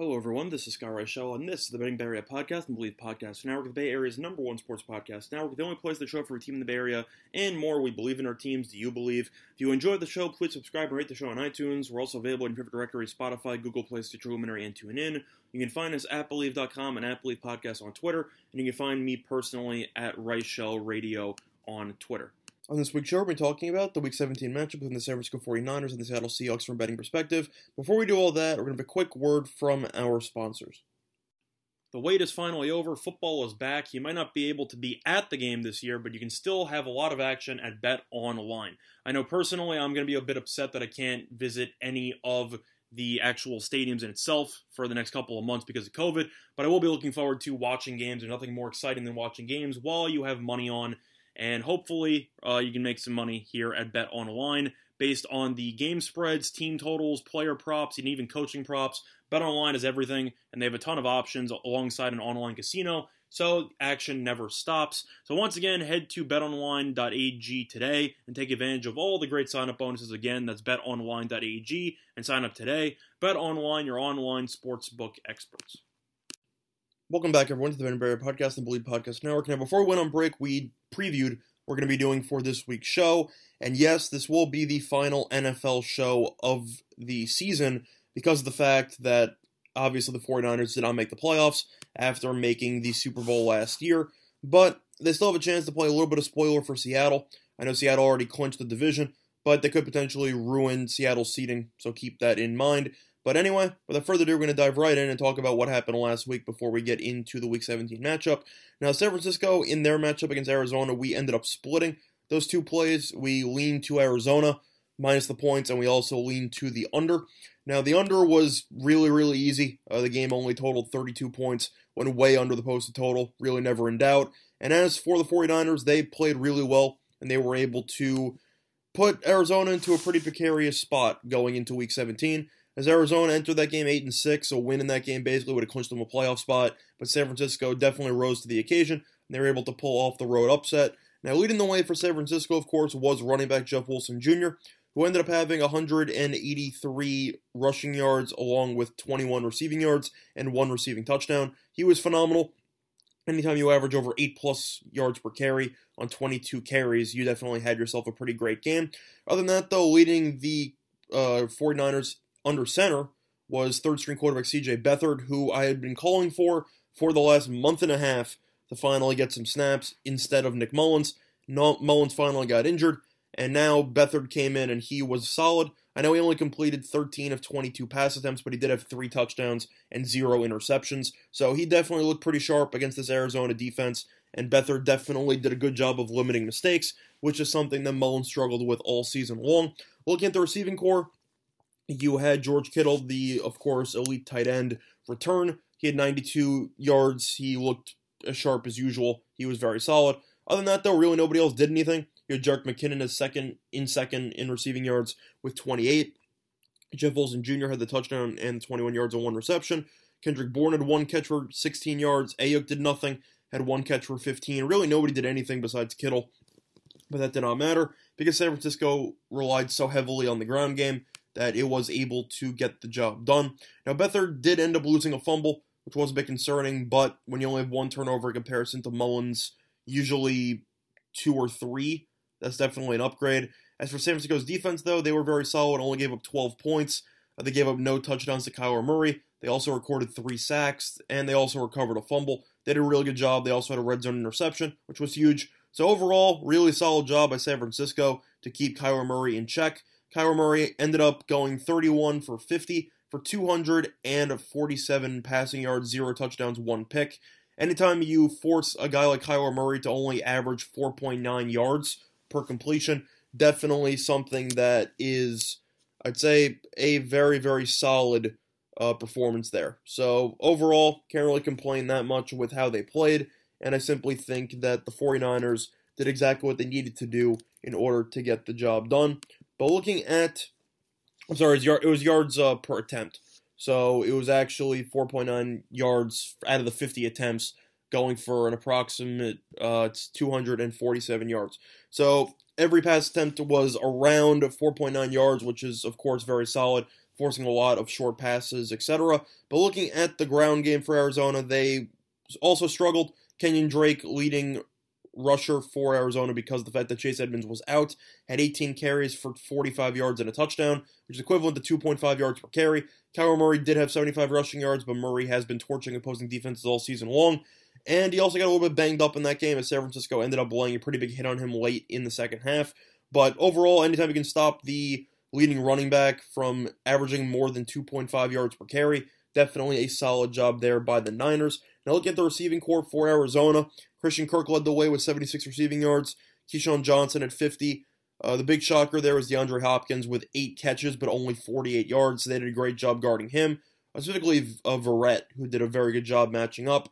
Hello, everyone. This is Scott Reichel, and this is the Betting Bay Area podcast and Bleav Podcast Network, the Bay Area's number one sports podcast network, the only place to show up for a team in the Bay Area and more. We believe in our teams. Do you believe? If you enjoyed the show, please subscribe and rate the show on iTunes. We're also available in favorite directory Spotify, Google Play, Stitcher Luminary, and TuneIn. You can find us at Believe.com and at Believe Podcast on Twitter, and you can find me personally at Reichel Radio on Twitter. On this week's show, we're talking about the Week 17 matchup between the San Francisco 49ers and the Seattle Seahawks from a betting perspective. Before we do all that, we're going to have a quick word from our sponsors. The wait is finally over. Football is back. You might not be able to be at the game this year, but you can still have a lot of action at Bet Online. I know personally I'm going to be a bit upset that I can't visit any of the actual stadiums in itself for the next couple of months because of COVID, but I will be looking forward to watching games. There's nothing more exciting than watching games while you have money on and hopefully uh, you can make some money here at Bet Online based on the game spreads, team totals, player props, and even coaching props. Bet Online is everything, and they have a ton of options alongside an online casino, so action never stops. So once again, head to betonline.ag today and take advantage of all the great sign-up bonuses. Again, that's betonline.ag and sign up today. Bet Online, your online sportsbook experts. Welcome back, everyone, to the Betting Bay Area Podcast and Bleav Podcast Network. Now, before we went on break, we previewed what we're going to be doing for this week's show. And yes, this will be the final NFL show of the season because of the fact that obviously the 49ers did not make the playoffs after making the Super Bowl last year. But they still have a chance to play a little bit of spoiler for Seattle. I know Seattle already clinched the division, but they could potentially ruin Seattle's seeding, so keep that in mind. But anyway, without further ado, we're going to dive right in and talk about what happened last week before we get into the Week 17 matchup. Now, San Francisco, in their matchup against Arizona, we ended up splitting those two plays. We leaned to Arizona minus the points, and we also leaned to the under. Now, the under was really, really easy. Uh, the game only totaled 32 points, went way under the posted total, really never in doubt. And as for the 49ers, they played really well, and they were able to put Arizona into a pretty precarious spot going into Week 17 as Arizona entered that game 8 and 6, a win in that game basically would have clinched them a playoff spot, but San Francisco definitely rose to the occasion, and they were able to pull off the road upset. Now, leading the way for San Francisco, of course, was running back Jeff Wilson Jr., who ended up having 183 rushing yards along with 21 receiving yards and one receiving touchdown. He was phenomenal. Anytime you average over 8 plus yards per carry on 22 carries, you definitely had yourself a pretty great game. Other than that, though, leading the uh, 49ers under center was third string quarterback CJ Beathard, who I had been calling for for the last month and a half to finally get some snaps instead of Nick Mullens. No, Mullens finally got injured, and now Beathard came in and he was solid. I know he only completed 13 of 22 pass attempts, but he did have three touchdowns and zero interceptions. So he definitely looked pretty sharp against this Arizona defense, and Beathard definitely did a good job of limiting mistakes, which is something that Mullens struggled with all season long. Looking at the receiving core, you had George Kittle, the, of course, elite tight end, return. He had 92 yards. He looked as sharp as usual. He was very solid. Other than that, though, really nobody else did anything. You had Jerick McKinnon as second in second in receiving yards with 28. Jeff Wilson Jr. had the touchdown and 21 yards on one reception. Kendrick Bourne had one catch for 16 yards. Aiyuk did nothing, had one catch for 15. Really, nobody did anything besides Kittle, but that did not matter because San Francisco relied so heavily on the ground game that it was able to get the job done. Now, Beathard did end up losing a fumble, which was a bit concerning, but when you only have one turnover in comparison to Mullens, usually two or three, that's definitely an upgrade. As for San Francisco's defense, though, they were very solid, only gave up 12 points. Uh, they gave up no touchdowns to Kyler Murray. They also recorded three sacks, and they also recovered a fumble. They did a really good job. They also had a red zone interception, which was huge. So overall, really solid job by San Francisco to keep Kyler Murray in check. Kyler Murray ended up going 31 for 50 for 247 passing yards, zero touchdowns, one pick. Anytime you force a guy like Kyler Murray to only average 4.9 yards per completion, definitely something that is, I'd say, a very, very solid uh, performance there. So overall, can't really complain that much with how they played, and I simply think that the 49ers did exactly what they needed to do in order to get the job done. But looking at, I'm sorry, it was yards uh, per attempt. So it was actually 4.9 yards out of the 50 attempts, going for an approximate uh, 247 yards. So every pass attempt was around 4.9 yards, which is of course very solid, forcing a lot of short passes, etc. But looking at the ground game for Arizona, they also struggled. Kenyon Drake leading rusher for Arizona because of the fact that Chase Edmonds was out, had 18 carries for 45 yards and a touchdown, which is equivalent to 2.5 yards per carry. Kyler Murray did have 75 rushing yards, but Murray has been torching opposing defenses all season long. And he also got a little bit banged up in that game as San Francisco ended up laying a pretty big hit on him late in the second half. But overall, anytime you can stop the leading running back from averaging more than 2.5 yards per carry, definitely a solid job there by the Niners. Now look at the receiving core for Arizona. Christian Kirk led the way with 76 receiving yards. KeeSean Johnson at 50. Uh, the big shocker there was DeAndre Hopkins with eight catches but only 48 yards. So they did a great job guarding him. Specifically, uh, Verrett, who did a very good job matching up.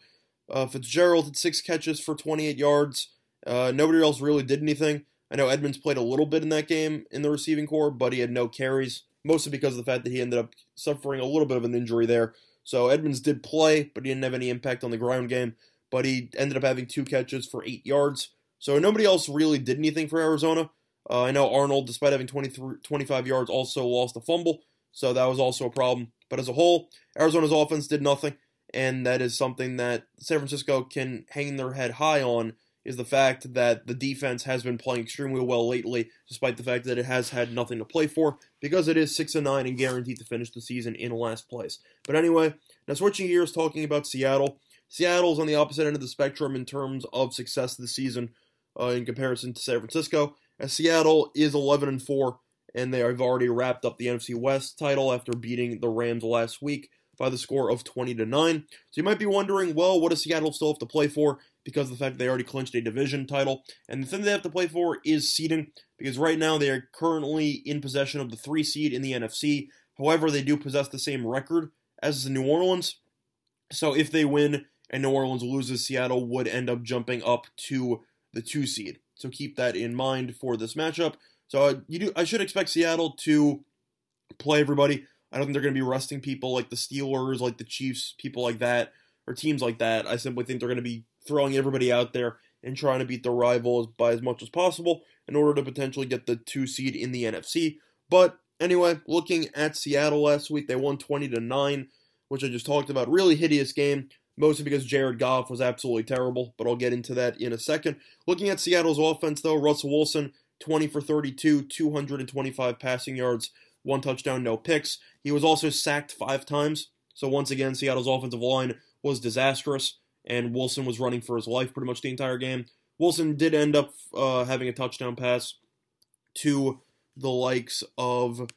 Uh, Fitzgerald had six catches for 28 yards. Uh, nobody else really did anything. I know Edmonds played a little bit in that game in the receiving core, but he had no carries, mostly because of the fact that he ended up suffering a little bit of an injury there. So Edmonds did play, but he didn't have any impact on the ground game. But he ended up having two catches for eight yards. So nobody else really did anything for Arizona. Uh, I know Arnold, despite having 25 yards, also lost a fumble. So that was also a problem. But as a whole, Arizona's offense did nothing. And that is something that San Francisco can hang their head high on is the fact that the defense has been playing extremely well lately, despite the fact that it has had nothing to play for, because it is six and nine and guaranteed to finish the season in last place. But anyway, now switching gears, talking about Seattle. Seattle's on the opposite end of the spectrum in terms of success this season uh, in comparison to San Francisco. As Seattle is 11 and four, and they have already wrapped up the NFC West title after beating the Rams last week by the score of 20 to 9. So you might be wondering, well, what does Seattle still have to play for? Because of the fact that they already clinched a division title. And the thing they have to play for is seeding, because right now they are currently in possession of the three seed in the NFC. However, they do possess the same record as the New Orleans. So if they win and New Orleans loses, Seattle would end up jumping up to the two seed. So keep that in mind for this matchup. So uh, you do, I should expect Seattle to play everybody. I don't think they're going to be resting people like the Steelers, like the Chiefs, people like that, or teams like that. I simply think they're going to be throwing everybody out there and trying to beat the rivals by as much as possible in order to potentially get the two seed in the NFC. But anyway, looking at Seattle last week, they won 20 to 9, which I just talked about. Really hideous game, mostly because Jared Goff was absolutely terrible, but I'll get into that in a second. Looking at Seattle's offense, though, Russell Wilson, 20 for 32, 225 passing yards, one touchdown, no picks. He was also sacked five times. So once again, Seattle's offensive line was disastrous, and Wilson was running for his life pretty much the entire game. Wilson did end up uh, having a touchdown pass to the likes of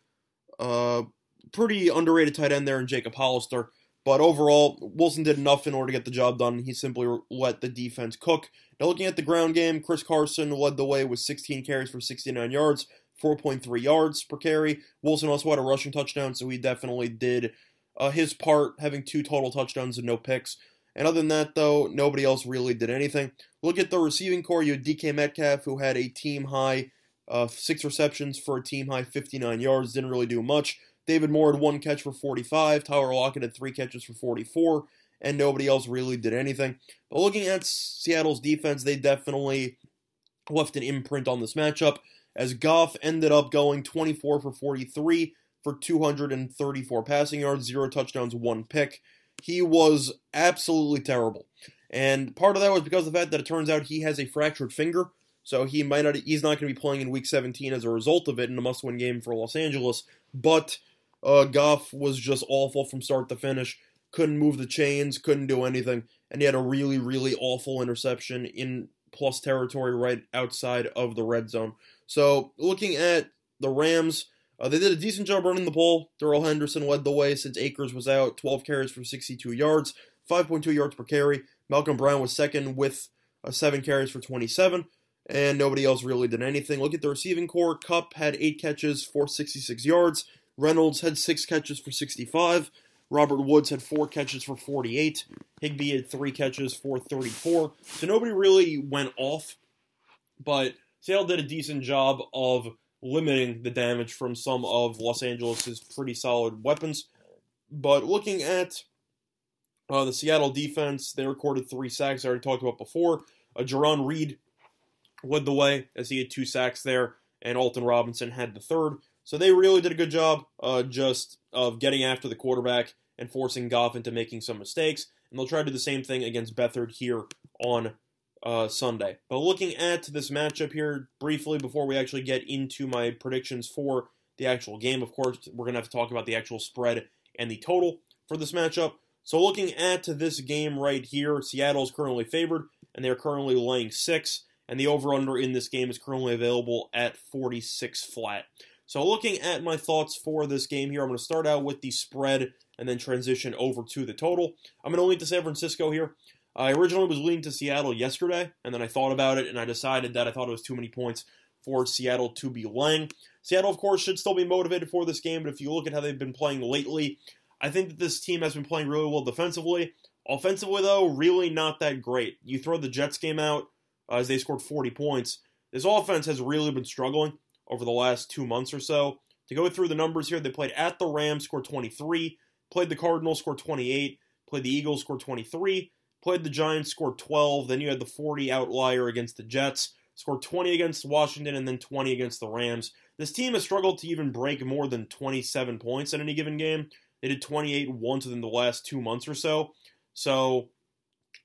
uh, pretty underrated tight end there in Jacob Hollister. But overall, Wilson did enough in order to get the job done. He simply let the defense cook. Now, looking at the ground game, Chris Carson led the way with 16 carries for 69 yards. 4.3 yards per carry. Wilson also had a rushing touchdown, so he definitely did uh, his part, having two total touchdowns and no picks. And other than that, though, nobody else really did anything. Look at the receiving core. You had DK Metcalf, who had a team high uh, six receptions for a team high 59 yards, didn't really do much. David Moore had one catch for 45. Tyler Lockett had three catches for 44, and nobody else really did anything. But looking at Seattle's defense, they definitely left an imprint on this matchup as Goff ended up going 24 for 43 for 234 passing yards, zero touchdowns, one pick. He was absolutely terrible. And part of that was because of the fact that it turns out he has a fractured finger, so he might not he's not going to be playing in week 17 as a result of it in a must-win game for Los Angeles, but uh, Goff was just awful from start to finish. Couldn't move the chains, couldn't do anything, and he had a really, really awful interception in plus territory right outside of the red zone. So looking at the Rams, uh, they did a decent job running the ball. Darrell Henderson led the way since Akers was out, 12 carries for 62 yards, 5.2 yards per carry. Malcolm Brown was second with uh, 7 carries for 27, and nobody else really did anything. Look at the receiving core. Kupp had 8 catches for 66 yards. Reynolds had 6 catches for 65. Robert Woods had four catches for 48. Higbee had three catches for 34. So nobody really went off, but Sale did a decent job of limiting the damage from some of Los Angeles's pretty solid weapons. But looking at uh, the Seattle defense, they recorded three sacks. I already talked about before. Uh, Jarran Reed led the way as he had two sacks there, and Alton Robinson had the third. So they really did a good job uh, just of getting after the quarterback and forcing Goff into making some mistakes. And they'll try to do the same thing against Beathard here on uh, Sunday. But looking at this matchup here briefly before we actually get into my predictions for the actual game, of course, we're going to have to talk about the actual spread and the total for this matchup. So looking at this game right here, Seattle is currently favored, and they're currently laying six, and the over-under in this game is currently available at 46 flat. So looking at my thoughts for this game here, I'm going to start out with the spread and then transition over to the total. I'm going to lean to San Francisco here. I originally was leaning to Seattle yesterday, and then I thought about it, and I decided that I thought it was too many points for Seattle to be laying. Seattle, of course, should still be motivated for this game, but if you look at how they've been playing lately, I think that this team has been playing really well defensively. Offensively, though, really not that great. You throw the Jets game out uh, as they scored 40 points. This offense has really been struggling over the last two months or so. To go through the numbers here, they played at the Rams, scored 23, played the Cardinals, scored 28, played the Eagles, scored 23, played the Giants, scored 12. Then you had the 40 outlier against the Jets, scored 20 against Washington, and then 20 against the Rams. This team has struggled to even break more than 27 points in any given game. They did 28 once within the last two months or so. So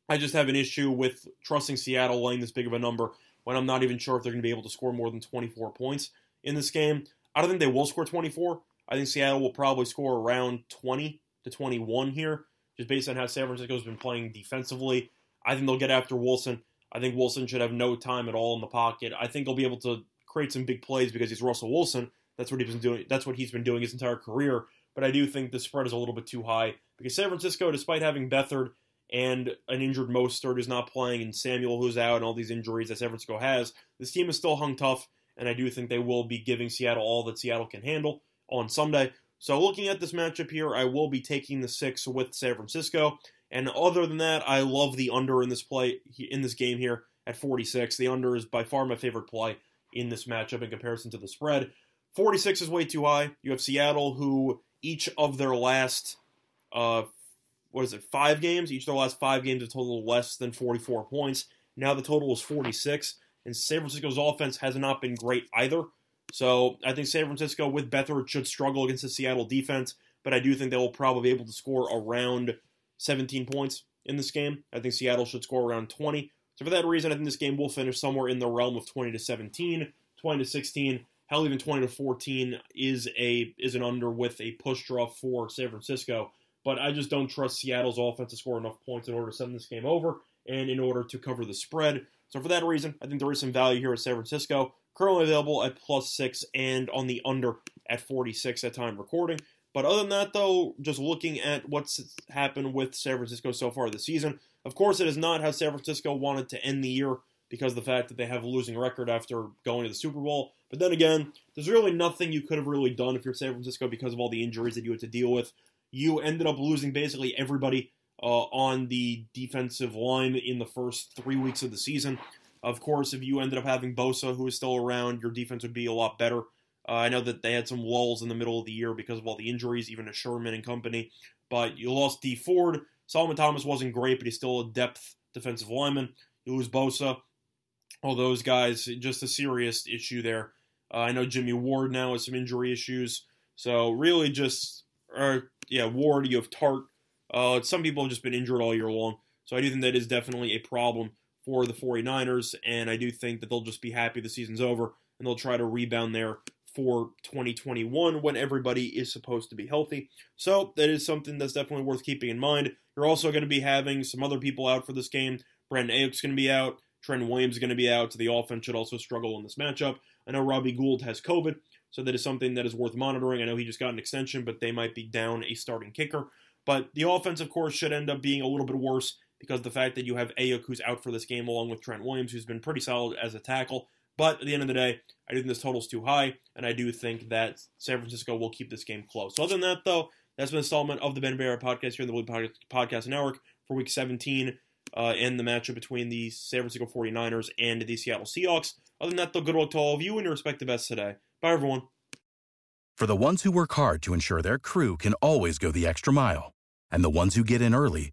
I just have an issue with trusting Seattle laying this big of a number when I'm not even sure if they're going to be able to score more than 24 points in this game. I don't think they will score 24. I think Seattle will probably score around 20 to 21 here, just based on how San Francisco's been playing defensively. I think they'll get after Wilson. I think Wilson should have no time at all in the pocket. I think he'll be able to create some big plays because he's Russell Wilson. That's what he's been doing. That's what he's been doing his entire career. But I do think the spread is a little bit too high because San Francisco, despite having Beathard and an injured Mostert who's not playing, and Samuel who's out, and all these injuries that San Francisco has, this team is still hung tough, and I do think they will be giving Seattle all that Seattle can handle on Sunday. So looking at this matchup here, I will be taking the six with San Francisco. And other than that, I love the under in this play in this game here at 46. The under is by far my favorite play in this matchup in comparison to the spread. 46 is way too high. You have Seattle, who each of their last, uh, what is it, five games? Each of their last five games have total less than 44 points. Now the total is 46, and San Francisco's offense has not been great either. So I think San Francisco with Beathard should struggle against the Seattle defense, but I do think they will probably be able to score around 17 points in this game. I think Seattle should score around 20. So for that reason, I think this game will finish somewhere in the realm of 20 to 17, 20 to 16 hell, even 20 to 14 is a is an under with a push draw for San Francisco. But I just don't trust Seattle's offense to score enough points in order to send this game over and in order to cover the spread. So for that reason, I think there is some value here at San Francisco. Currently available at plus six and on the under at 46 at time recording. But other than that, though, just looking at what's happened with San Francisco so far this season, of course, it is not how San Francisco wanted to end the year because of the fact that they have a losing record after going to the Super Bowl. But then again, there's really nothing you could have really done if you're San Francisco because of all the injuries that you had to deal with. You ended up losing basically everybody uh, on the defensive line in the first three weeks of the season. Of course, if you ended up having Bosa, who is still around, your defense would be a lot better. Uh, I know that they had some lulls in the middle of the year because of all the injuries, even to Sherman and company. But you lost Dee Ford. Solomon Thomas wasn't great, but he's still a depth defensive lineman. You lose Bosa all those guys. Just a serious issue there. Uh, I know Jimmy Ward now has some injury issues. So really just, yeah, Ward, you have Tartt. Uh, some people have just been injured all year long. So I do think that is definitely a problem for the 49ers. And I do think that they'll just be happy the season's over and they'll try to rebound there for 2021 when everybody is supposed to be healthy. So that is something that's definitely worth keeping in mind. You're also going to be having some other people out for this game. Brandon Aiyuk's going to be out. Trent Williams is going to be out, so the offense should also struggle in this matchup. I know Robbie Gould has COVID, so that is something that is worth monitoring. I know he just got an extension, but they might be down a starting kicker. But the offense, of course, should end up being a little bit worse because the fact that you have Aiyuk who's out for this game along with Trent Williams, who's been pretty solid as a tackle. But at the end of the day, I do think this total's too high, and I do think that San Francisco will keep this game close. So other than that, though, That's been an installment of the Ben Barrett podcast here in the Bleav Podcast Network for Week 17 uh, and the matchup between the San Francisco 49ers and the Seattle Seahawks. Other than that, though, good luck to all of you and your respective best today. Bye, everyone. For the ones who work hard to ensure their crew can always go the extra mile, and the ones who get in early